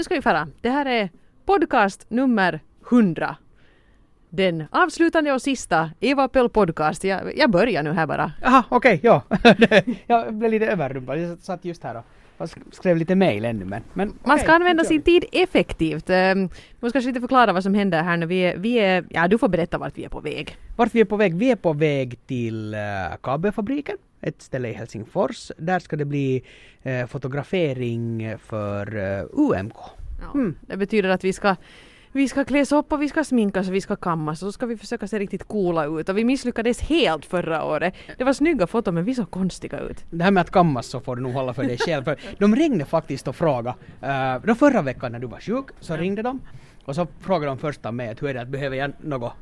nu ska vi fara. Det här är podcast nummer 100. Den avslutande och sista Eva Pell podcast. Jag, jag börjar nu här bara. Jaha, okej, ja. jag blev lite överrumplad. Jag satt just här och och sk- skrev lite mail ännu men... men Man ska använda sin tid effektivt. Um, måste kanske lite förklara vad som händer här nu. Vi är, vi är, ja du får berätta vart vi är på väg. Vart vi är på väg? Vi är på väg till uh, kabelfabriken, ett ställe i Helsingfors. Där ska det bli eh, fotografering för eh, UMK. Mm. Det betyder att vi ska vi ska kläs upp och vi ska sminkas och vi ska kammas och så ska vi försöka se riktigt coola ut. Och vi misslyckades helt förra året. Det var snygga foton men vi såg konstiga ut. Det här med att kammas så får du nog hålla för dig själv. För de ringde faktiskt och frågade. Uh, då förra veckan när du var sjuk så ringde de. Och så frågade de först av mig att hur är det att behöver jag något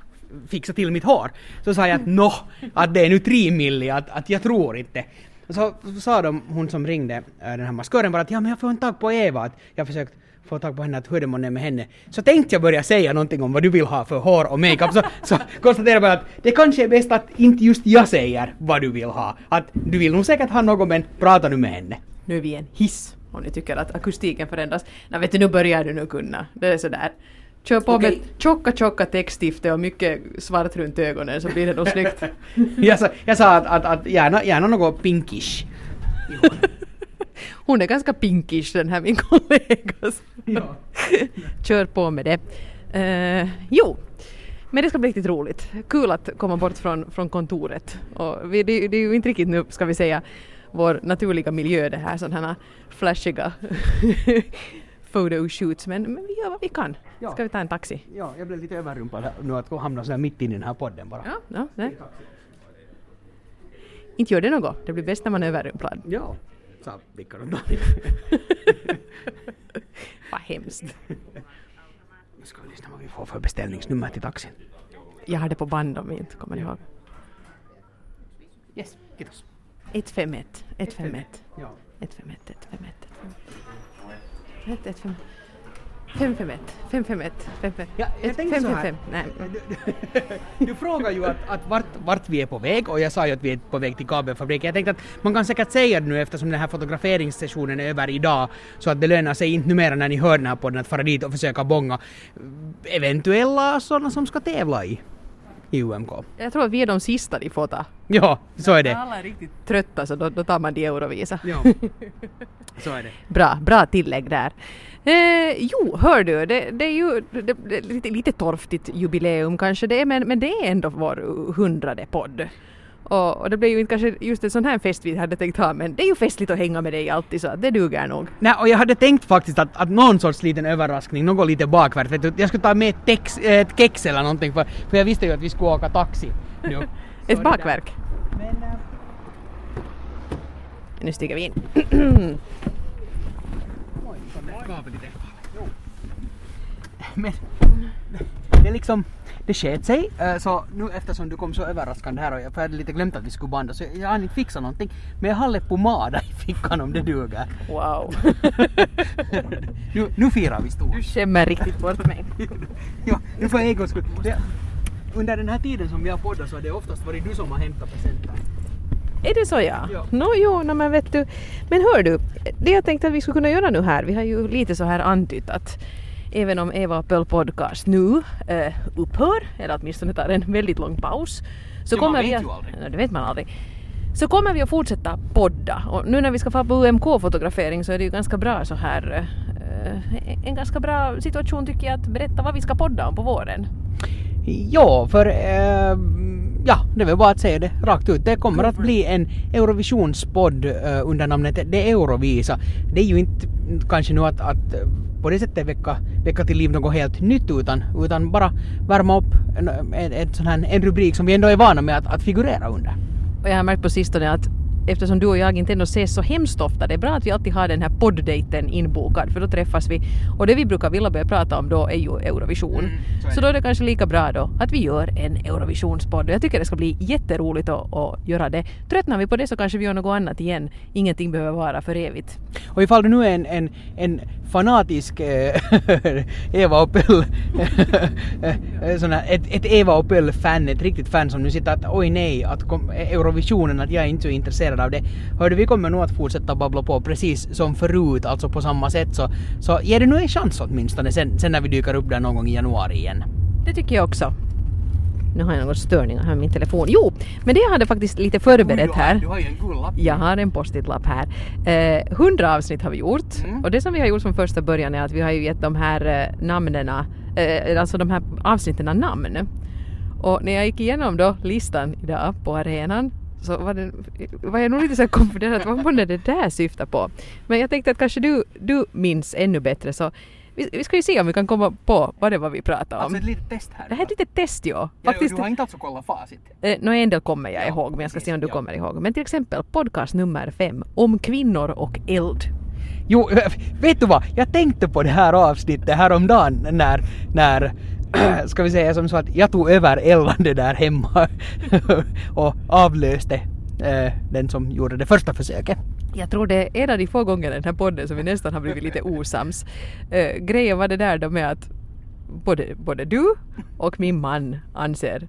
fixa till mitt hår? Så sa jag att nå, att det är nu tre milli, att, att jag tror inte. Och så sa de, hon som ringde, äh, den här maskören bara att ja men jag får en tag på Eva, att jag försökt få tag på henne, att hur är det månne med henne? Så tänkte jag börja säga någonting om vad du vill ha för hår och makeup, så, så konstaterade jag bara att det kanske är bäst att inte just jag säger vad du vill ha. Att du vill nog säkert ha något men prata nu med henne. Nu är vi en hiss om ni tycker att akustiken förändras. Nej vet du, nu börjar du nu kunna. Det är sådär. Kör på Okej. med tjocka tjocka textstifte och mycket svart runt ögonen så blir det nog snyggt. Jag sa, jag sa att, att, att gärna, gärna något pinkish. Hon är ganska pinkish den här min kollega. Ja. Kör på med det. Eh, jo, men det ska bli riktigt roligt. Kul att komma bort från, från kontoret. Och vi, det, det är ju inte riktigt nu, ska vi säga, vår naturliga miljö det här sådana här flashiga photoshoots. Men, men vi gör vad vi kan. Ja. Ska vi ta en taxi? Ja, jag blev lite överrumplad här nu att hamna så här mitt i den här podden bara. Ja, ja nej. Inte gör det något. Det blir bäst när man är överrumplad. Ja, sa Rickard och Vad hemskt. Nu ska vi lyssna vad vi får för beställningsnummer till taxin. Jag har det på band om vi inte kommer ihåg. Yes, kiitos. 151, 151. Ja. 151, 151, 151. 551, 551, 551. Ja, jag tänkte så här. 555, nej. Du, du frågar ju att, att vart, vart vi är på väg och jag sa ju att vi är på väg till kabelfabriken. Jag tänkte att man kan säkert säga det nu eftersom den här fotograferingssessionen är över idag så att det lönar sig inte numera när ni hör den här podden att fara dit och försöka bonga eventuella sådana som ska tävla i, i UMK. Jag tror att vi är de sista de får ta. Ja, så är När det. alla är riktigt trötta så då, då tar man de Eurovisa. Ja, så är det. Bra, bra tillägg där. Eh, jo, hör du, det, det är ju det, det, lite, lite torftigt jubileum kanske det är, men, men det är ändå vår hundrade podd. Och, och det blev ju inte kanske just en sån här fest vi hade tänkt ha, men det är ju festligt att hänga med dig alltid så det duger nog. Nej, och jag hade tänkt faktiskt att, att någon sorts liten överraskning, något lite bakvärt. Vet du, jag skulle ta med tex, ett kex eller någonting för, för jag visste ju att vi skulle åka taxi nu. Ett bakverk. Men, äh, Nu stiger vi in. Oj, kom det. Jo. Men det är liksom, det sket sig. eh, Så nu eftersom du kom så överraskande här och jag jag hade lite glömt att vi skulle banda så jag har inte fixat någonting. Men jag har lite pomada i fickan om det duger. Wow. Nu, nu firar vi stort. Du skämmer riktigt bort mig. Ja, nu för en gångs skull. Under den här tiden som vi har poddat så har det oftast varit du som har hämtat presenter. Är det så ja? Ja. Nå jo, no, men vet du. Men hör du, det jag tänkte att vi skulle kunna göra nu här, vi har ju lite så här antytt att även om Eva Pöll podcast nu eh, upphör, eller åtminstone tar en väldigt lång paus, så man kommer vi vet att. Ja, det vet man aldrig. Så kommer vi att fortsätta podda och nu när vi ska få på UMK-fotografering så är det ju ganska bra så här eh, en ganska bra situation tycker jag att berätta vad vi ska podda om på våren. Ja, för eh, ja, det är väl bara att säga det rakt ut. Det kommer att bli en Eurovisionspodd eh, under namnet Det Eurovisa. Det är ju inte kanske nu att, att eh, på det sättet väcka, väcka till liv något helt nytt utan, utan bara värma upp en, en, en, sån här, en rubrik som vi ändå är vana med att, att figurera under. Och jag har märkt på sistone att eftersom du och jag inte ändå ses så hemskt ofta, det är bra att vi alltid har den här podddejten inbokad för då träffas vi. Och det vi brukar vilja börja prata om då är ju Eurovision. Mm, så är så då är det kanske lika bra då att vi gör en Eurovisionspodd. Jag tycker det ska bli jätteroligt att, att göra det. Tröttnar vi på det så kanske vi gör något annat igen. Ingenting behöver vara för evigt. Och ifall du nu är en, en, en fanatisk eh, Eva Opel, ett, ett Eva Opel-fan, ett riktigt fan som nu sitter att oj nej, att kom, Eurovisionen, att jag är inte så intresserad av det. Hörde vi kommer nog att fortsätta babbla på precis som förut, alltså på samma sätt så, så ge det nu en chans åtminstone sen, sen när vi dyker upp där någon gång i januari igen. Det tycker jag också. Nu har jag någon störning här med min telefon. Jo, men det jag hade faktiskt lite förberett här. Du har ju en gul lapp. Jag har en post-it-lapp här. Eh, 100 avsnitt har vi gjort Mm. och det som vi har gjort från första början är att vi har ju gett de här eh, namnen, eh, alltså de här avsnitten namn. Och när jag gick igenom då listan idag på arenan så var, det, var jag nog lite så konfunderad vad månne det där syftar på. Men jag tänkte att kanske du, du minns ännu bättre så vi, vi ska ju se om vi kan komma på vad det var vi pratade om. Alltså ett litet test här. Det här är ett litet test ja. Ja, Faktiskt, Du har inte alltså kollat facit? Eh, Nå en del kommer jag Ja, ihåg, men jag ska se om du ja. kommer ihåg. Men till exempel podcast nummer fem, om kvinnor och eld. Jo, vet du vad? Jag tänkte på det här avsnittet häromdagen när, när ska vi säga som så att jag tog över eldande där hemma och avlöste eh, den som gjorde det första försöket. Jag tror det är en av de få gångerna i den här podden som vi nästan har blivit lite osams. Uh, grejen var det där då med att både, både du och min man anser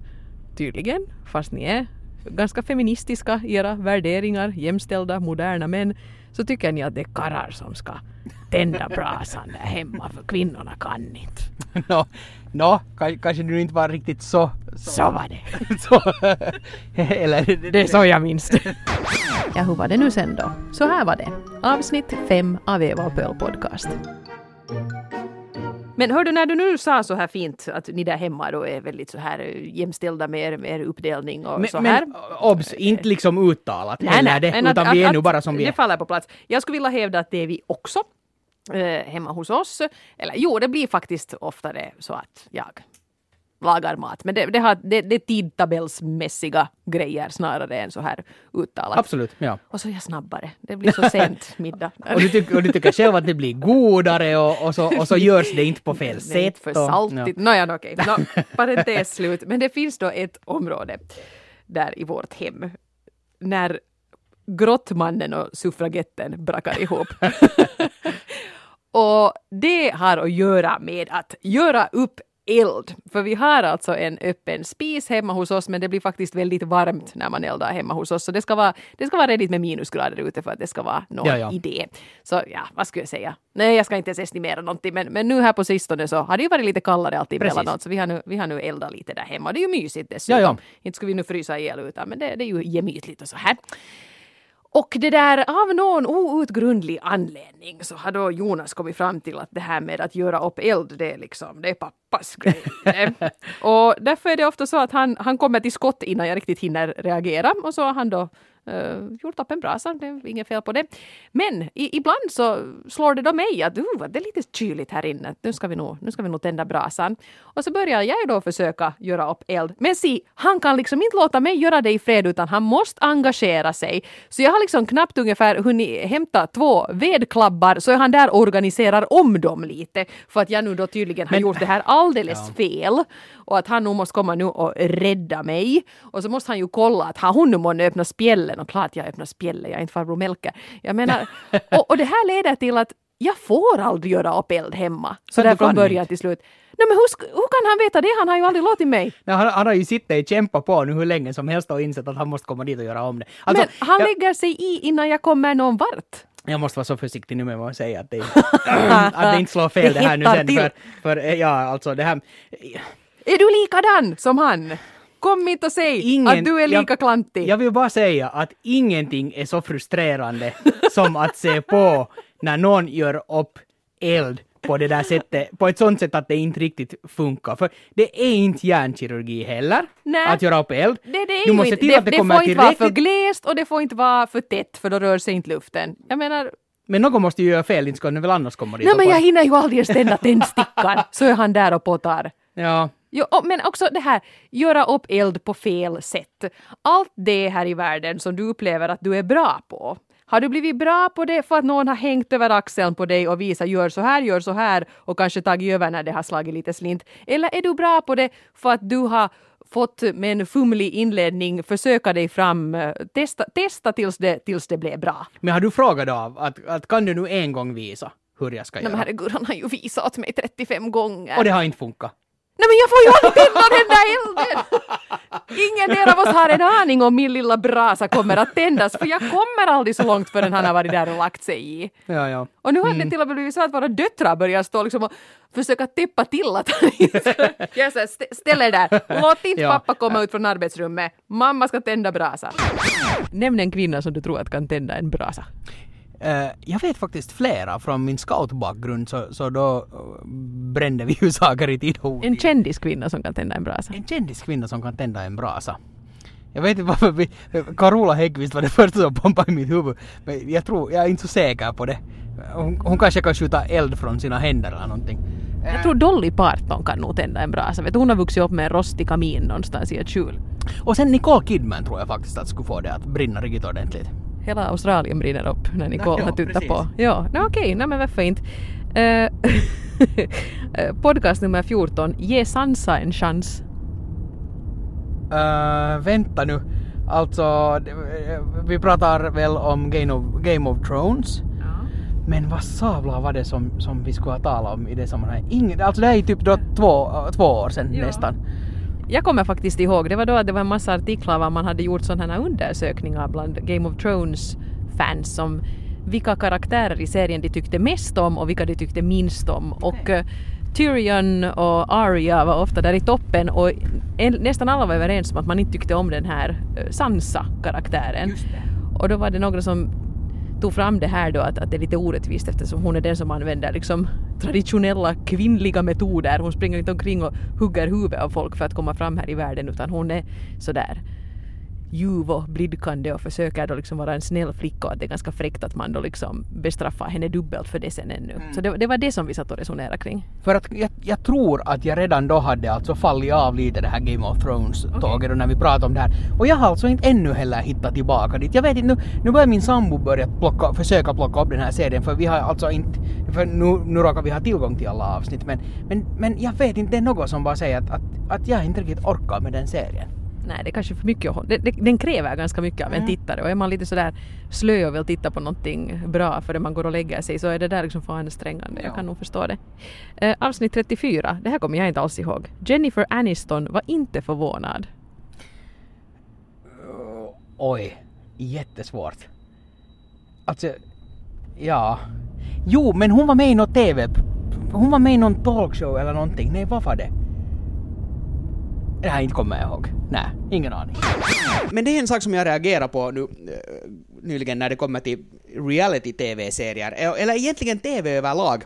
tydligen, fast ni är ganska feministiska i era värderingar, jämställda, moderna män, så tycker ni att det är karlar som ska tända brasan där hemma för kvinnorna kan inte. Nå, nå ka- kanske du inte var riktigt så... Så var det. så eller... Det är så jag minns det. Ja, hur var det nu sen då? Så här var det. Avsnitt fem av Eva och Pöl podcast. Men hör du, när du nu sa så här fint att ni där hemma då är väldigt så här eh, jämställda med er, med er uppdelning och Men, så här. men obs, inte liksom uttalat heller det, men utan att- vi är att- nu bara som vi Det är. faller på plats. Jag skulle vilja hävda att det är vi också eh, hemma hos oss. Eller jo, det blir faktiskt oftare så att jag lagar mat. Men det, det, har, det, det är tidtabellsmässiga grejer snarare än så här uttalat. Absolut, ja. Och så är jag snabbare. Det blir så sent middag. Och du, tycker, och du tycker själv att det blir godare och, och, så, och så görs det inte på fel är inte sätt. för och- saltigt. ja. Nåja, okej. No, parentes slut. Men det finns då ett område där i vårt hem när grottmannen och suffragetten brakar ihop. och det har att göra med att göra upp eld. För vi har alltså en öppen spis hemma hos oss men det blir faktiskt väldigt varmt när man eldar hemma hos oss. Så det ska vara, det ska vara redigt med minusgrader ute för att det ska vara någon Ja, ja. idé. Så ja, vad skulle jag säga? Nej, jag ska inte ens estimera någonting men, men nu här på sistone så har det ju varit lite kallare alltid emellanåt så vi har, nu, vi har nu eldat lite där hemma. Det är ju mysigt dessutom. Ja, ja. Inte skulle vi nu frysa ihjäl utan men det, det är ju gemytligt och så här. Och det där av någon outgrundlig anledning så har då Jonas kommit fram till att det här med att göra upp eld det är liksom, det är pappas grej. Och därför är det ofta så att han, han kommer till skott innan jag riktigt hinner reagera och så har han då eh, gjort upp en brasa, det är inget fel på det. Men i, ibland så slår det då mig att uh, det är lite kyligt här inne, nu ska vi nog, nu ska vi nog tända brasan. Och så börjar jag då försöka göra upp eld. Men se, han kan liksom inte låta mig göra det i fred utan han måste engagera sig. Så jag har liksom knappt ungefär hunnit hämta två vedklabbar så är han där och organiserar om dem lite. För att jag nu då tydligen har Men- gjort det här alldeles fel. Och att han nog måste komma nu och rädda mig. Och så måste han ju kolla att har hon nu månne öppnat spjällen? Och klart jag öppnar spjällen, jag är inte farbror Melker. Jag menar, och, och det här leder till att jag får aldrig göra upp eld hemma. Så där från början till slut. Nej men hur, hur kan han veta det? Han har ju aldrig låtit mig. Nej, han, han har ju sittit och kämpat på nu hur länge som helst och insett att han måste komma dit och göra om det. Alltså, men han jag, lägger sig i innan jag kommer någon vart. jag måste vara så försiktig nu med vad jag säger att det, att det inte slår fel Det det här nu sen. till. För, för eh, ja, alltså det här... Är du likadan som han? Kom inte och säg Ingen- att du är lika jag- klantig. Jag vill bara säga att ingenting är så frustrerande som att se på när någon gör upp eld på det där sättet, på ett sånt sätt att det inte riktigt funkar. För det är inte hjärnkirurgi heller, Nej. att göra upp eld. Det, det, är du måste inte, till det, att det, det kommer får inte vara för tillräckligt... glest och det får inte vara för tätt för då rör sig inte luften. Jag menar, Men någon måste ju göra fel, inte ska den väl annars komma dit nej men jag hinner ju aldrig ens tända tändstickan så är han där och potar. Ja, Jo, men också det här, göra upp eld på fel sätt. Allt det här i världen som du upplever att du är bra på. Har du blivit bra på det för att någon har hängt över axeln på dig och visat gör så här, gör så här och kanske tagit över när det har slagit lite slint? Eller är du bra på det för att du har fått med en fumlig inledning försöka dig fram, eh, testa, testa tills, det, tills det blev bra? men har du frågat av att, att kan du nu en gång visa hur jag ska göra? men herregud, han har ju visat åt mig 35 gånger. Och det har inte funkat. Nej men jag får ju aldrig tända den där elden! ingen del av oss har en aning om min lilla brasa kommer att tändas för jag kommer aldrig så långt förrän han har varit där och lagt sig i. Ja, ja. Och nu har det till och med blivit så att våra döttrar börjar stå liksom och försöka täppa till att han inte. Jag säger, stä- ställ er där, låt inte Ja. pappa komma ut från arbetsrummet, mamma ska tända brasa. Nämn en kvinna som du tror att kan tända en brasa. Eh, jag vet faktiskt flera från min scoutbakgrund så, så då eh, brände vi ju saker i tid och En otid. kändiskvinna som kan tända en brasa. En kändiskvinna som kan tända en brasa. Jag vet inte varför vi... Carola Häggkvist var det första som pumpade i mitt huvud. Men jag tror, jag är inte så säker på det. Hon, hon kanske kan skjuta eld från sina händer eller någonting. Jag tror Dolly Parton kan nog tända en brasa. Vet hon har vuxit upp med en rostig kamin någonstans i ett skjul. Och sen Nicole Kidman tror jag faktiskt att skulle få det att brinna riktigt ordentligt. Hela Australien brinner upp när Nicole Ja, har på. Ja, no, okej, nej men varför inte. Eh, podcast nummer 14, Ge Sansa en chans. Uh, vänta nu. Alltså, vi pratar väl om Game of, Game of Thrones. Men vad sabla var det som, som vi skulle ha talat om i det sammanhanget? Ingen, alltså det här är typ då två, två år sedan Ja. nästan. Jag kommer faktiskt ihåg, det var då att det var en massa artiklar var man hade gjort sådana här undersökningar bland Game of Thrones fans om vilka karaktärer i serien de tyckte mest om och vilka de tyckte minst om. Och eh, Tyrion och Arya var ofta där i toppen och en, nästan alla var överens om att man inte tyckte om den här eh, Sansa-karaktären. Och då var det några som tog fram det här då att, att det är lite orättvist eftersom hon är den som använder liksom traditionella kvinnliga metoder. Hon springer inte omkring och hugger huvudet av folk för att komma fram här i världen utan hon är sådär ljuv och blidkande och försöker då liksom vara en snäll flicka och att det är ganska fräckt att man då liksom bestraffar henne dubbelt för det sen ännu. Så det, det var det som vi satt och resonerade kring. För att jag, jag tror att jag redan då hade alltså fallit av lite det här Game of Thrones-tåget och när vi pratade om det här. Och jag har alltså inte ännu heller hittat tillbaka dit. Jag vet inte, nu, nu börjar min sambo börja plocka, försöka plocka upp den här serien för vi har alltså inte, för nu, nu råkar vi ha tillgång till alla avsnitt men, men, men jag vet inte, det är något som bara säger att, att, att jag inte riktigt orkar med den serien. Nej, det är kanske för mycket. att hå- Det, det, den kräver ganska mycket av en tittare och är man lite sådär slö och vill titta på någonting bra före man går och lägger sig så är det där liksom för ansträngande. Jag Ja. kan nog förstå det. Eh, avsnitt 34, det här kommer jag inte alls ihåg. Jennifer Aniston var inte förvånad. Oj, jättesvårt. Alltså, ja. Jo, men hon var med i något TV. Hon var med i någon talkshow eller någonting. Nej, vad var det? Det här inte kommer jag ihåg. Nej, ingen aning. Men det är en sak som jag reagerar på nu eh, nyligen när det kommer till reality-tv-serier, Eh, eller egentligen tv överlag.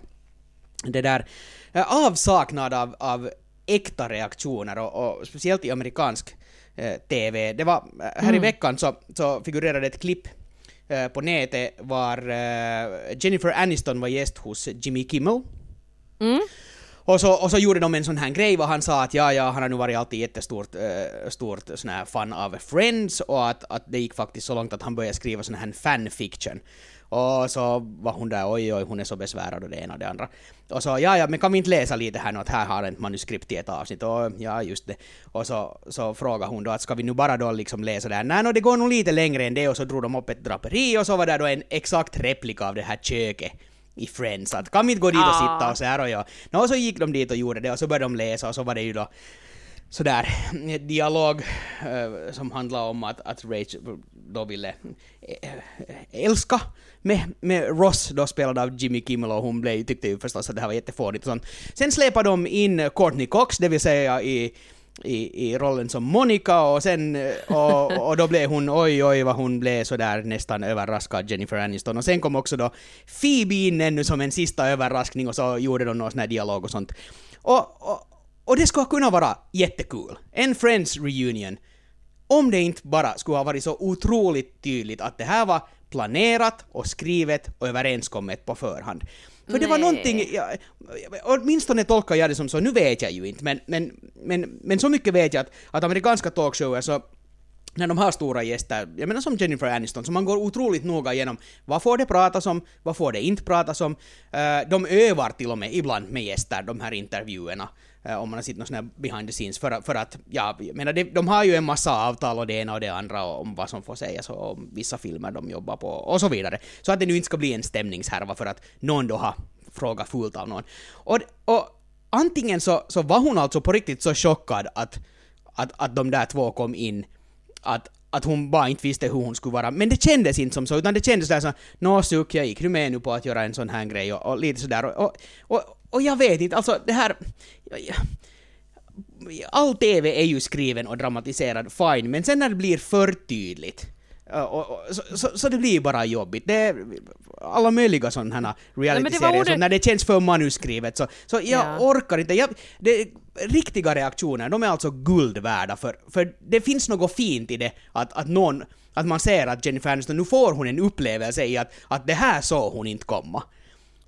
Det där eh, avsaknad av, av äkta reaktioner och, och speciellt i amerikansk eh, tv. Det var, här i veckan så, så figurerade ett klipp eh, på nätet var eh, Jennifer Aniston var gäst hos Jimmy Kimmel. Och så, och så gjorde de en sån här grej vad han sa att ja, ja, han har nu varit alltid jättestort äh, stort eh, sån här fan av Friends och att, att det gick faktiskt så långt att han började skriva sån här fanfiction. Och så var hon där, oj oj, hon är så besvärad och det ena och det andra. Och så, ja ja, men kan vi inte läsa lite här nu att här har ett manuskript i ett avsnitt? Och ja, just det. Och så, så frågade hon då att ska vi nu bara då liksom läsa det här? Nej, no, det går nog lite längre än det och så drog de upp ett draperi och så var det då en exakt replika av det här köket i Friends att kan vi inte gå dit och sitta och så här och ja. Och så gick de dit och gjorde det och så började de läsa och så var det ju då sådär dialog eh, som handlade om att, att Rachel då ville eh, älska med, med Ross då spelad av Jimmy Kimmel och hon blev, tyckte ju förstås att det här var jättefånigt och sånt. Sen släpade de in Courtney Cox, det vill säga i i, i rollen som Monica och sen eh, och, och då blev hon oj oj vad hon blev sådär nästan överraskad Jennifer Aniston och sen kom också då Phoebe in ännu som en sista överraskning och så gjorde de någon sån här dialog och sånt. Och, och, och det skulle kunna vara jättekul. En Friends reunion. Om det inte bara skulle ha varit så otroligt tydligt att det här var planerat och skrivet och överenskommet på förhand. För det var Nej. någonting, ja, åtminstone tolkar jag det som så, nu vet jag ju inte, men, men, men, men så mycket vet jag att, att amerikanska talkshower så när de har stora gäster, jag menar som Jennifer Aniston, så man går otroligt noga igenom vad får det pratas om, vad får det inte pratas om. Eh, de övar till och med ibland med gäster, de här intervjuerna, Eh, om man har sett någon sån här behind the scenes, för, att- för att, ja, jag menar, det, de har ju en massa avtal och det ena och det andra om vad som får sägas och om vissa filmer de jobbar på och så vidare. Så att det nu inte ska bli en stämningshärva för att någon då har frågat fult av någon. Och, och antingen så, så var hon alltså på riktigt så chockad att att, att de där två kom in. Att, att hon bara inte visste hur hon skulle vara. Men det kändes inte som så, utan det kändes där så nå suck, jag gick nu med nu på att göra en sån här grej och, och lite sådär. Och, och, och, och jag vet inte, alltså det här... All TV är ju skriven och dramatiserad, fine, men sen när det blir för tydligt och, och, så, så, så, det blir bara jobbigt. Det är alla möjliga sådana reality-serier, ordet... när det känns för manuskrivet, så, så jag ja. orkar inte. Jag, det, riktiga reaktioner, de är alltså guld värda, för, för det finns något fint i det, att, att någon att man ser att Jennifer Aniston, nu får hon en upplevelse i att, att det här såg hon inte komma.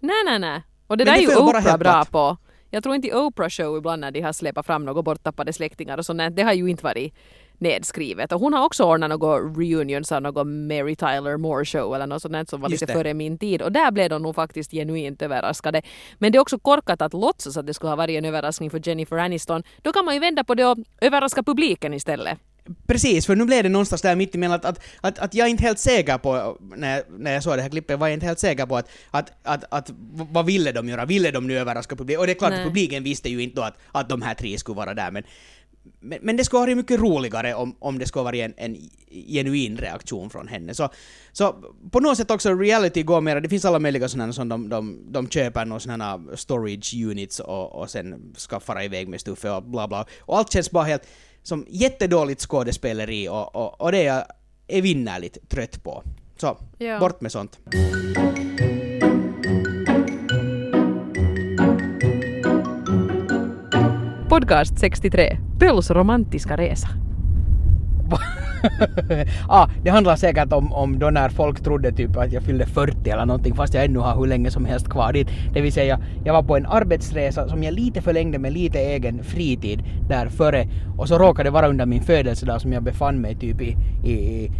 Nej, nej, nej. Och det Men där det är ju Oprah bra på. Jag tror inte i Oprah show ibland när de har släpat fram några borttappade släktingar och sånt, det har ju inte varit nedskrivet. Och hon har också ordnat några reunions av något Mary Tyler Moore show eller något sånt som var lite före min tid. Och där blev de nog faktiskt genuint överraskade. Men det är också korkat att låtsas att det skulle ha varit en överraskning för Jennifer Aniston. Då kan man ju vända på det och överraska publiken istället. Precis, för nu blev det någonstans där mitt emellan att, att, att, att jag är inte helt säker på, när, när jag såg det här klippet, var jag inte helt säker på att, att, att, att vad ville de göra? Ville de nu överraska publiken? Och det är klart Nej. att publiken visste ju inte då att, att de här tre skulle vara där, men, men, men det skulle varit mycket roligare om, om det skulle varit en, en genuin reaktion från henne. Så, så på något sätt också reality går mer, det finns alla möjliga sådana som de, de, de köper några sådana storage units och, och sen ska fara iväg med stuffet och bla bla. Och allt känns bara helt som jättedåligt skådespeleri och, och, och det är jag evinnerligt trött på. Så, ja. bort med sånt. Podcast 63. Pöls romantiska resa. ah, det handlar säkert om, om då när folk trodde typ att jag fyllde 40 eller någonting fast jag ännu har hur länge som helst kvar dit. Det vill säga, jag var på en arbetsresa som jag lite förlängde med lite egen fritid där före och så råkade det vara under min födelsedag som jag befann mig typ i, i, i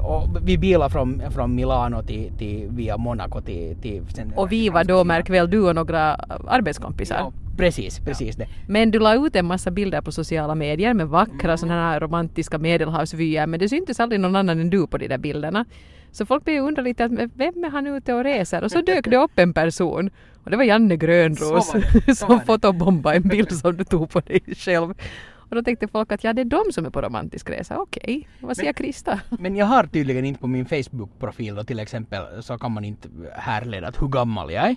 och vi bilade från, från Milano till, till via Monaco till... till sen, och vi var då, märk väl, du och några arbetskompisar? Ja, Precis, precis det. Men du la ut en massa bilder på sociala medier med vackra mm. sådana här romantiska medelhavsvyer men det syntes aldrig någon annan än du på de där bilderna. Så folk började undra lite att vem är han ute och reser? Och så dök det upp en person. Och det var Janne Grönros som fotobombade en bild som du tog på dig själv. Och då tänkte folk att ja, det är de som är på romantisk resa. Okej, okay. vad säger Krista? Men jag har tydligen inte på min Facebook-profil då till exempel så kan man inte härleda hur gammal jag är.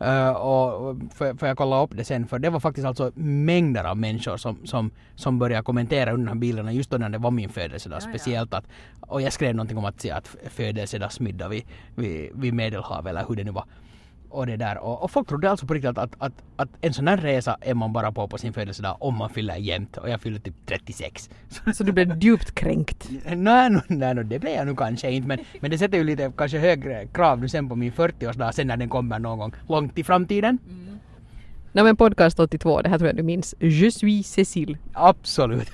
Uh, och för, för jag kolla upp det sen för det var faktiskt alltså mängder av människor som, som, som började kommentera under de här bilderna just då när det var min födelsedag. Ja, speciellt att, och jag skrev någonting om att, att födelsedagsmiddag vid, vid, vid Medelhavet eller hur det nu var och det där. Och, och folk trodde alltså på riktigt att, att, att, att, en sån här resa är man bara på på sin födelsedag om man fyller jämnt. Och jag fyllde typ 36. Så du blev djupt kränkt? Nej, no, no, det blev jag nu kanske inte. Men, men det sätter ju lite kanske högre krav nu sen på min 40-årsdag sen när den kommer någon gång långt i framtiden. Mm. Nej men podcast 82, det här tror jag du minns. Je suis Cécile. Absolut.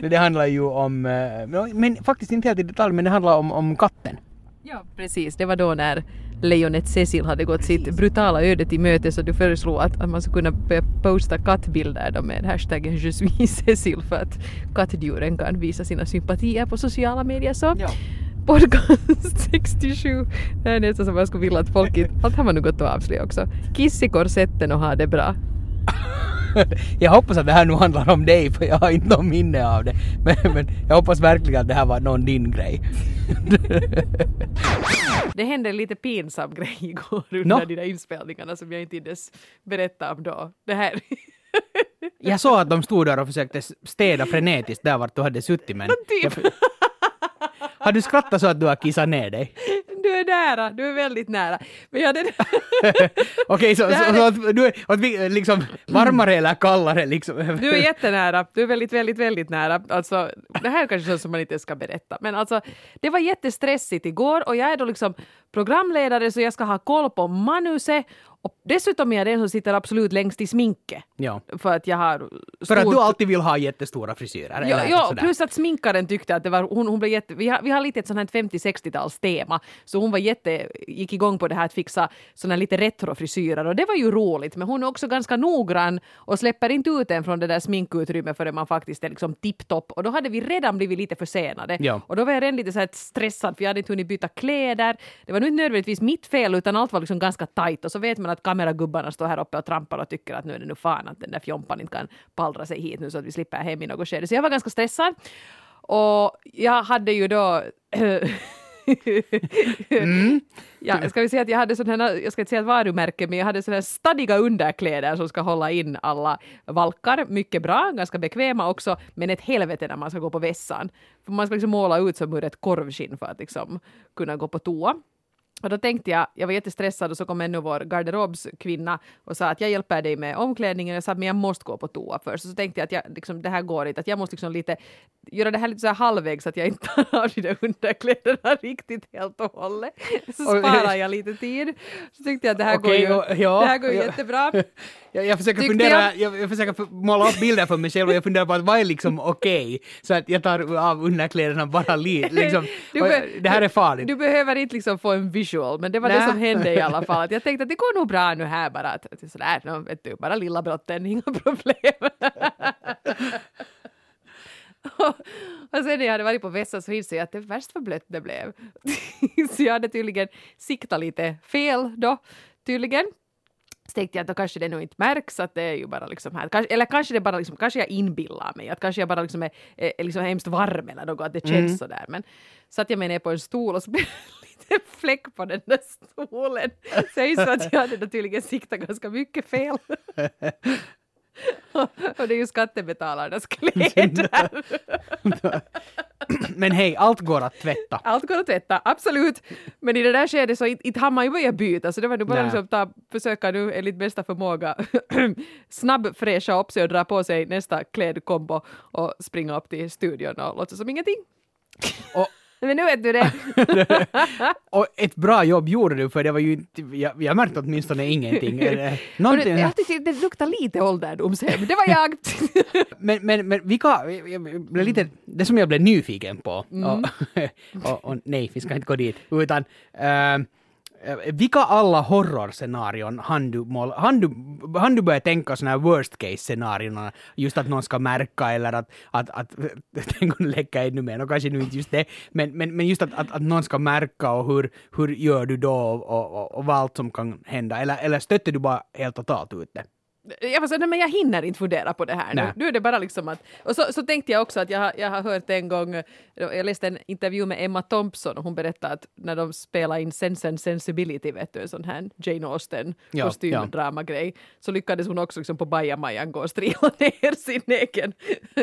det handlar ju om, eh, men faktiskt inte helt i detalj, men det handlar om, om katten. Ja, precis. Det var då när lejonet Cecil hade gått sitt brutala öde till möte så du föreslog att, att man skulle kunna börja posta kattbilder då med hashtaggen Je suis Cecil för att kattdjuren kan visa sina sympatier på sociala medier. Så ja. podcast 67. Det är nästan som jag skulle vilja att folk inte... Allt har man nu gått att avslöja också. Kiss i korsetten och ha det bra. jag hoppas att det här nu handlar om dig för jag har inte någon minne av det. Men, men jag hoppas verkligen att det här var någon din grej. det hände en lite pinsam grej igår under no? de där inspelningarna som jag inte ens berättade om då. Det här jag såg att de stod där och försökte städa frenetiskt där vart du hade suttit men... Typ. Jag, har du skrattat så att du har kissat ner dig? Du är nära, du är väldigt nära. Men jag det... Okej, så, så, så, att du är liksom varmare eller kallare liksom? Du är jättenära, du är väldigt, väldigt, väldigt nära. Alltså, det här är kanske sånt som man inte ska berätta, men alltså det var jättestressigt igår och jag är då liksom programledare så jag ska ha koll på manuset och dessutom är jag den som sitter absolut längst i sminket. Ja. För att jag har... Stort... För att du alltid vill ha jättestora frisyrer? Ja, ja plus att sminkaren tyckte att det var... Hon, hon blev jätte, vi, har, vi har lite ett sånt här 50-60-tals tema. Så hon var jätte... gick igång på det här att fixa såna lite retrofrisyrer och det var ju roligt. Men hon är också ganska noggrann och släpper inte ut en från det där sminkutrymmet förrän man faktiskt är liksom tipptopp. Och då hade vi redan blivit lite försenade. Ja. Och då var jag redan lite så här stressad för jag hade inte hunnit byta kläder. Det var nu inte nödvändigtvis mitt fel utan allt var liksom ganska tajt och så vet man att kameragubbarna står här uppe och trampar och tycker att nu är det nu fan att den där fjompan inte kan pallra sig hit nu så att vi slipper hem i något skede. Så jag var ganska stressad. Och jag hade ju då Mm. Ja, ska vi säga att jag hade sådana, jag ska inte säga ett varumärke, men jag hade sådana stadiga underkläder som ska hålla in alla valkar. Mycket bra, ganska bekväma också, men ett helvete när man ska gå på vässan. För man ska liksom måla ut som ur ett korvskinn för att liksom kunna gå på toa. Och då tänkte jag, jag var jättestressad och så kom ännu vår garderobskvinna och sa att jag hjälper dig med omklädningen. Jag sa men jag måste gå på toa först. Och så tänkte jag att jag, liksom, det här går inte, att jag måste liksom lite göra det här lite så här halvvägs så att jag inte tar av de där underkläderna riktigt helt och hållet. Så sparar jag lite tid. Så tänkte jag att det här Okej, går ju, ja, det här går ju ja. jättebra. Jag, jag försöker Tyckte fundera, jag, jag försöker måla upp bilder för mig själv och jag funderar på att vad är liksom okej? Så att jag tar av underkläderna bara lite, liksom. Be- det här är farligt. Du behöver inte liksom få en visual, men det var det Nä. som hände i alla fall. Att jag tänkte att det går nog bra nu här bara. Att, att sådär, no, vet du, bara lilla brotten, inga problem. och, och sen när jag hade varit på vässan så insåg jag att det värst vad blött det blev. så jag hade tydligen siktat lite fel då, tydligen. Så tänkte jag att då kanske det nog inte märks att det är ju bara liksom här. Kanske, eller kanske det bara liksom, kanske jag inbillar mig att kanske jag bara liksom är, är, är liksom hemskt varm eller något, att det känns Mm. sådär. Men satt jag mig ner på en stol och så blev lite fläck på den där stolen. Så jag insåg att jag hade då tydligen siktat ganska mycket fel. och det är ju skattebetalarnas kläder. Men hej, allt går att tvätta. Allt går att tvätta, absolut. Men i det där skedet så inte, hann man ju börja byta, så det var nu bara liksom ta, försöka nu enligt bästa förmåga snabb fräscha upp sig och dra på sig nästa klädkombo och springa upp till studion och låtsas som ingenting. Och, Men nu vet du det. och ett bra jobb gjorde du för det var ju inte, jag, jag märkte åtminstone ingenting. Någonting, det, jag tyckte det luktar lite ålderdomshem, det var jag. men, men, men vilka, jag- blev lite, det som jag blev nyfiken på, Mm. och, och, och nej, vi ska inte gå dit, utan eh, Eh, vilka alla horrorscenarion. Hann du, mål, hann du, hann du börja tänka sådana här worst case scenarion, just att någon ska märka eller att, att, att tänk om det läcker ännu mer, och kanske nu inte just det, men, men, men just att, att, att någon ska märka och hur, hur gör du då och, och, och vad allt som kan hända, eller, eller stötte du bara helt totalt ut det? Jag var så, nej men jag hinner inte fundera på det här nu. Nu är det bara liksom att... Och så, så tänkte jag också att jag, jag har hört en gång, jag läste en intervju med Emma Thompson och hon berättade att när de spelade in Sense and Sensibility, vet du, en sån här Jane Austen Ja, kostymdrama-grej, så lyckades hon också liksom på bajamajan gå och strila ner sin egen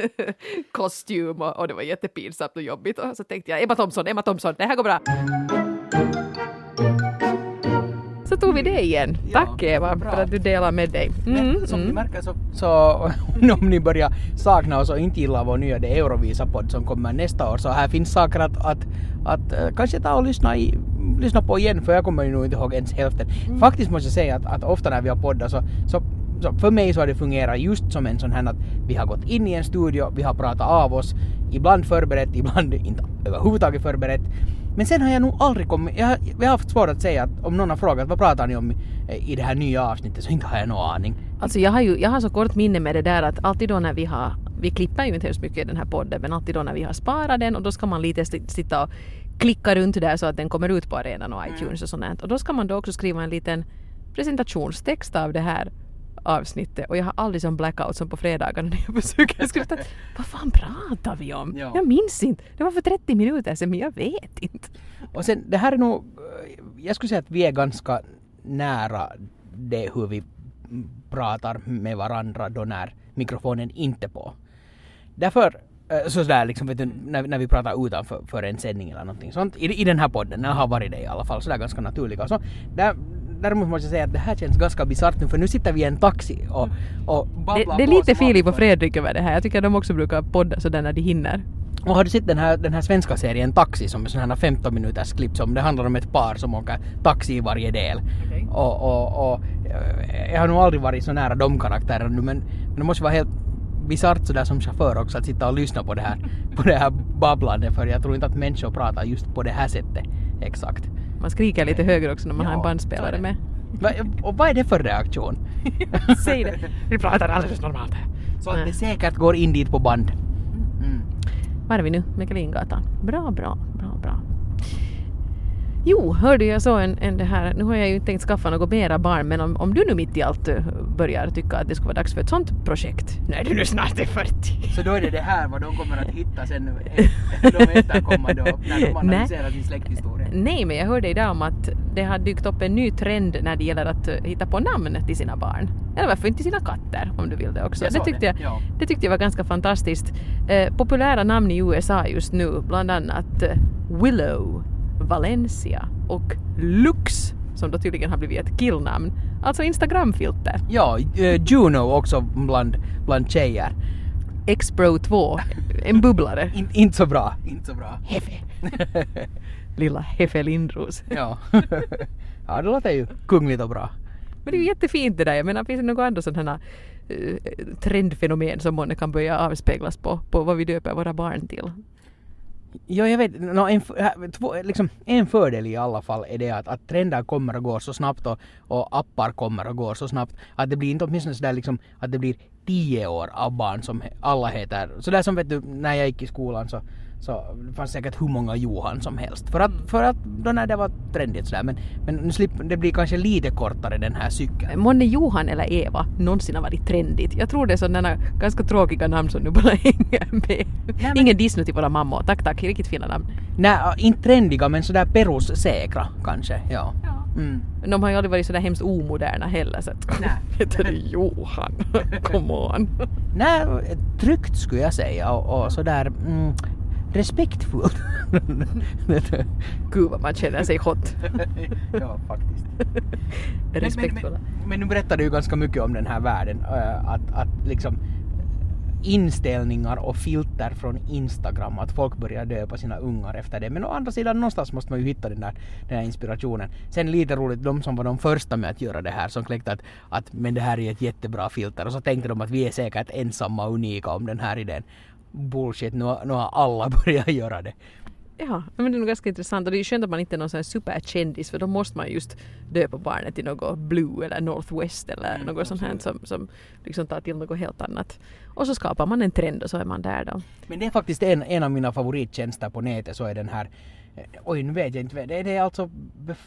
kostym och, och det var jättepinsamt och jobbigt. Och så tänkte jag, Emma Thompson, Emma Thompson, det här går bra. Tog vi det igen. Ja, Tack Eva bra. för att du delar med dig. Men Mm, som ni mm. märker så, så om ni börjar sakna oss och inte gillar vår nya Det Eurovisa-podd som kommer nästa år så här finns saker att, att, att eh, kanske ta och lyssna, i, lyssna på igen för jag kommer ju nog inte ihåg ens hälften. Faktiskt måste jag säga att, att ofta när vi har poddat så, så så för mig så har det fungerat just som en sån här att vi har gått in i en studio, vi har pratat av oss, ibland förberett, ibland inte överhuvudtaget förberett. Men sen har jag nog aldrig kommit, jag, har- jag har haft svårt att säga att om någon har frågat vad pratar ni om i det här nya avsnittet så inte har jag någon aning. Alltså jag har ju jag har så kort minne med det där att alltid då när vi har, vi klipper ju inte hemskt mycket i den här podden, men alltid då när vi har sparat den och då ska man lite sitta och klicka runt där så att den kommer ut på arenan och iTunes och sånt. Och då ska man då också skriva en liten presentationstext av det här avsnittet och jag har aldrig sån blackout som på fredagarna när jag försöker skriva vad fan pratar vi om? Ja. Jag minns inte. Det var för 30 minuter sedan men jag vet inte. Och sen det här är nog, eh, jag skulle säga att vi är ganska nära det hur vi pratar med varandra då när mikrofonen inte är på. Därför eh, så där liksom vet du, när, när vi pratar utanför för en sändning eller någonting sånt i, i den här podden, eller har varit det i alla fall, så där ganska naturliga och så. Där, däremot måste jag säga att det här känns ganska bisarrt nu för nu sitter vi i en taxi och, och Det, det är lite Filip och. Fredrik över det här. Jag tycker de också brukar podda sådär när de hinner. Och har du sett den här, den här svenska serien Taxi som är sån här 15 minuters klipp som det handlar om ett par som åker taxi i varje del. Okej. Och, och, och eh, jag har nog aldrig varit så nära de karaktärerna nu men, men det måste vara helt bisarrt sådär som chaufför också att sitta och lyssna på det här, på det här babblandet för jag tror inte att människor pratar just på det här sättet exakt. Man skriker lite högre också när man har en Ja, bandspelare är med. Va, och vad är det för reaktion? Säg det. Vi pratar alldeles normalt här. Så att det säkert går in dit på band. Mm. Var är vi nu? Mekalingatan. Bra, bra, bra, bra. Jo, hörde jag så en, en det här, nu har jag ju inte tänkt skaffa något mera barn men om, om du nu mitt i allt eh, börjar tycka att det skulle vara dags för ett sånt projekt, när du nu snart är 40. Så då är det det här vad de kommer att hitta sen de efterkommande då, när de analyserar sin släkthistoria. Nej, men jag hörde idag om att det har dykt upp en ny trend när det gäller att eh, hitta på namn till sina barn. Eller varför inte till sina katter om du vill det också. Det, tyckte det, jag, ja. det tyckte jag var ganska fantastiskt. Eh, populära namn i USA just nu, bland annat eh, Willow, Valencia och Lux, som då tydligen har blivit ett killnamn. Alltså Instagramfilter. Ja, eh, Juno också bland, bland tjejer. X-Pro 2, en bubblare. In, inte så bra. Inte så bra. Hefe. Lilla Hefe Lindros. Ja. ja, det låter ju kungligt och bra. Men det är ju jättefint det där. Jag menar, finns det några andra sådana uh, trendfenomen som månne kan börja avspeglas på, på vad vi döper våra barn till? Ja, jag vet. No, en, två, liksom, en fördel i alla fall är det att, att trender kommer och går så snabbt och, och appar kommer och går så snabbt att det blir inte åtminstone sådär liksom att det blir tio år av barn som alla heter. Sådär som vet du, när jag gick i skolan så, så det fanns säkert hur många Johan som helst. För att, för att då när det var trendigt sådär. Men, men nu slipper, det blir kanske lite kortare den här cykeln. Månne Johan eller Eva någonsin har varit trendigt? Jag tror det är sådana ganska tråkiga namn som nu bara hänger med. men- Ingen diss nu till våra mammor. Tack, tack. Riktigt fina namn. Nej, inte trendiga men sådär perussäkra kanske. Ja. Mm. Men de har ju aldrig varit sådär hemskt omoderna heller. Så att, Nej. Heter det Johan? Come on. Nej, tryggt skulle jag säga och, och sådär mm, respektfullt. Gud vad man känner sig hot. ja, faktiskt. Respektfulla. Men, men, men nu berättar du ju ganska mycket om den här världen. äh, att, att liksom inställningar och filter från Instagram, att folk börjar döpa sina ungar efter det. Men å andra sidan någonstans måste man ju hitta den där, den här inspirationen. Sen lite roligt, de som var de första med att göra det här, som kläckte att, att men det här är ett jättebra filter och så tänkte de att vi är säkert ensamma och unika om den här idén. Bullshit, nu, har- nu har alla börjat göra det. Ja, men det är nog ganska intressant och det är ju skönt att man inte är någon sån här superkändis för då måste man just döpa barnet till något Blue eller Northwest eller Mm, något sånt här som, som liksom tar till något helt annat. Och så skapar man en trend och så är man där då. Men det är faktiskt en, en av mina favorittjänster på nätet så är den här Oj, nu vet jag inte. Det är, det är alltså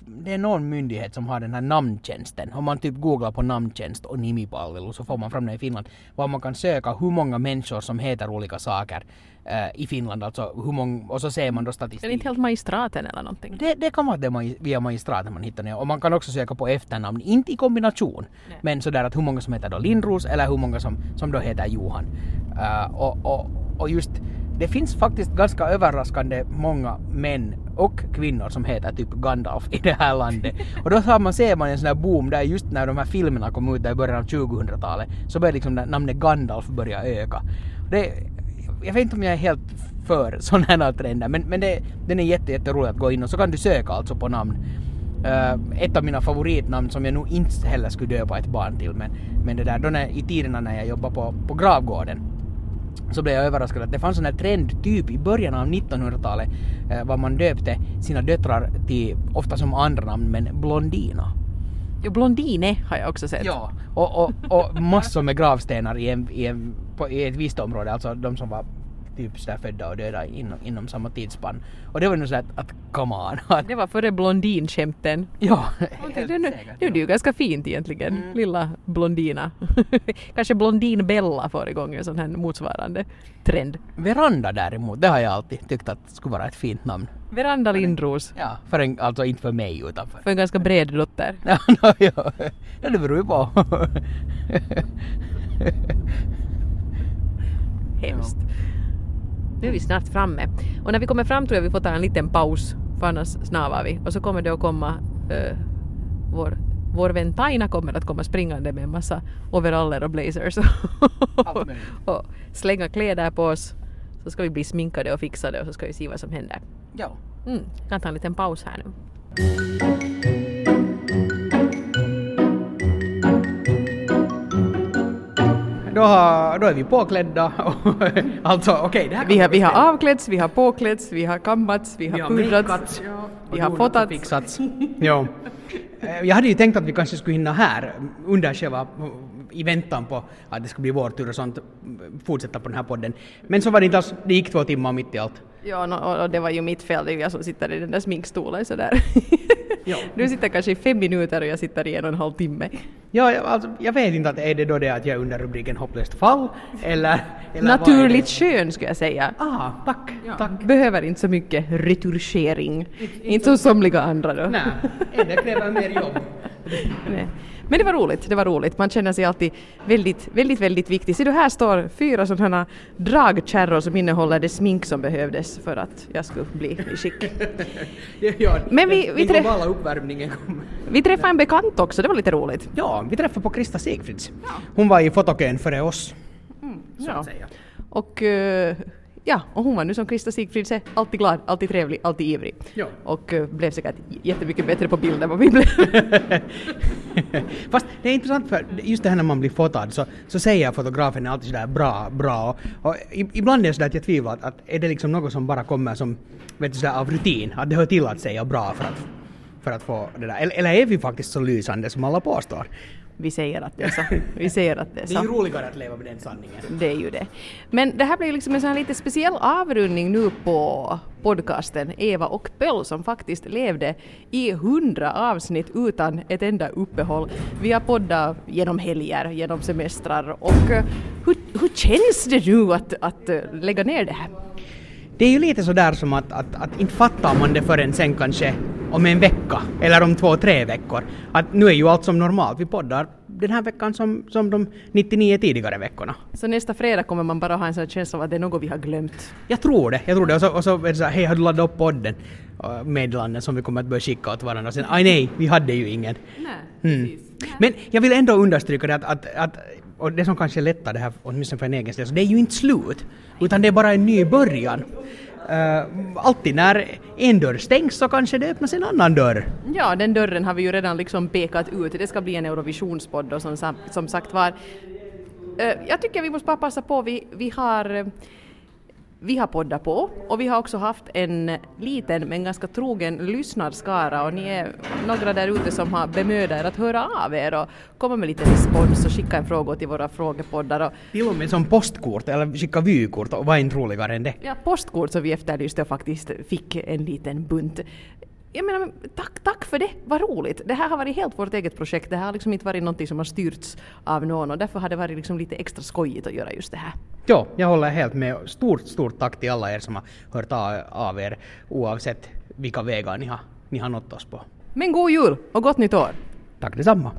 det är någon myndighet som har den här namntjänsten. Om man typ googlar på namntjänst och nimipalvelu så får man fram det i Finland. Var man kan söka hur många människor som heter olika saker eh, i Finland. Alltså hur många, och så ser man då Är det statistik. inte helt magistraten eller någonting? Det, det kan vara det magi- via magistraten man hittar det. Och man kan också söka på efternamn, inte i kombination. Nej. Men sådär att hur många som heter då Lindros eller hur många som, som då heter Johan. Uh, och, och, och just det finns faktiskt ganska överraskande många män och kvinnor som heter typ Gandalf i det här landet. Och då har man, ser man en sån här boom där just när de här filmerna kom ut där i början av 2000-talet så började liksom namnet Gandalf börja öka. Det, jag vet inte om jag är helt för sådana här trender men, men det, den är jätte, jätterolig att gå in och så kan du söka alltså på namn. Uh, ett av mina favoritnamn som jag nog inte heller skulle döpa ett barn till men, men det där då när, i tiderna när jag jobbade på, på gravgården så blev jag överraskad att det fanns en här trend typ i början av 1900-talet eh, vad man döpte sina döttrar till ofta som andra namn men Blondina. Jo, Blondine har jag också sett. Ja, och, och, och massor med gravstenar i, en, i, en, på, i ett visst område, alltså de som var typ sådär födda och döda inom, inom samma tidsspann. Och det var nog sådär att, att come on. Att, Det var före blondinskämten. ja, helt det, nu, säkert, nu är det ja. ju ganska fint egentligen. Mm. Lilla blondina. Kanske blondin Bella får igång en sån här motsvarande trend. Veranda däremot, det har jag alltid tyckt att skulle vara ett fint namn. Veranda Lindros. Ja, för en, alltså inte för mig utan för... För en ganska bred dotter. Ja, no, ja. ja, det beror ju på. Hemskt. Nu är vi snart framme. Och när vi kommer fram tror jag vi får ta en liten paus. För annars snavar vi. Och så kommer det att komma eh, vår, vår vän Taina kommer att komma springande med en massa overaller och blazers. Och slänga kläder på oss. Så ska vi bli sminkade och fixade och så ska vi se vad som händer. ja. Mm, kan ta en liten paus här nu. Då, har, då är vi påklädda. alltså okej, det här Vi har, vi vi har avklätts, vi har påklätts, vi har kammats, vi har, pudrats. makeats, vi har fotats. fixats. ja. Eh, Jag hade ju tänkt att vi kanske skulle hinna här under själva i väntan på att det skulle bli vår tur och sånt fortsätta på den här podden. Men så var det inte alls, det gick två timmar mitt i allt. Ja, no, och, och det var ju mitt fel, det är jag som sitter i den där sminkstolen sådär. Ja. Du sitter kanske i fem minuter och jag sitter i en och en halv timme. Ja, jag, alltså, jag vet inte att är det då det att jag är under rubriken hopplöst fall eller... eller Naturligt skön skulle jag säga. Ah, tack, tack. Behöver inte så mycket retuschering. Inte som somliga andra då. Nej, det kräver mer jobb. Nej. Men det var roligt, det var roligt. Man känner sig alltid väldigt, väldigt, väldigt viktig. Ser du här står fyra sådana dragkärror som innehåller det smink som behövdes för att jag skulle bli i skick. ja, Men vi- vi den trä- globala uppvärmningen kommer. Vi träffade en bekant också, det var lite roligt. Ja, vi träffade på Krista Sigfrids. Hon var i fotokön före oss. Så Ja. att säga. Och eh, ja, och hon var nu som Krista Sigfrids är alltid glad, alltid trevlig, alltid ivrig. Ja. Och eh, blev säkert jättemycket bättre på bild än vad vi blev. Fast det är intressant för just det här när man blir fotad så, så säger fotografen alltid sådär bra, bra. Och, och ibland är det sådär att jag tvivlar att, att är det liksom något som bara kommer som vet du, sådär av rutin, att det hör till att säga bra för att, för att få det där. Eller, eller är vi faktiskt så lysande som alla påstår? Vi säger att det är så. Vi säger att det är Det är ju så. roligare att leva med den sanningen. Det är ju det. Men det här blir ju liksom en sån här lite speciell avrundning nu på podcasten Eva och Pöll som faktiskt levde i hundra avsnitt utan ett enda uppehåll. Vi har poddat genom helger, genom semestrar och eh, hur, hur känns det nu att, att eh, lägga ner det här? Det är ju lite sådär som att, att, att inte fattar man det förrän sen kanske om en vecka eller om två, tre veckor. Att nu är ju allt som normalt. Vi poddar den här veckan som, som de 99 tidigare veckorna. Så nästa fredag kommer man bara ha en sån känsla av att det är något vi har glömt. Jag tror det, jag tror det. Och så, och så är det så här, hej har du laddat upp podden? Meddelanden som vi kommer att börja skicka åt varandra. Och sen, aj nej, vi hade ju ingen. Nej, Mm. Men jag vill ändå understryka det att, att, att och det som kanske lättar det här, åtminstone för en egen del, så det är ju inte slut. Utan det är bara en ny början. Uh, alltid när en dörr stängs så kanske det öppnas en annan dörr. Ja, den dörren har vi ju redan liksom pekat ut. Det ska bli en Eurovisionspodd och som, som sagt var. Uh, Jag tycker vi måste bara passa på, vi, vi har eh, vi har poddat på och vi har också haft en liten men ganska trogen lyssnarskara och ni är några där ute som har bemödat er att höra av er och komma med lite respons och skicka en fråga till våra frågepoddar. Och, Till och med som postkort eller skicka vykort vad är roligare än det? ja, postkort som vi efterlyste och faktiskt fick en liten bunt. Jag menar, men tack, tack för det, vad roligt. Det här har varit helt vårt eget projekt, det här har liksom inte varit någonting som har styrts av någon och därför har det varit liksom lite extra skojigt att göra just det här. Ja, jag håller helt med. Stort, stort tack till alla er som har hört av er oavsett vilka vägar ni har, ni har nått oss på. Men god jul och gott nytt år! Tack detsamma!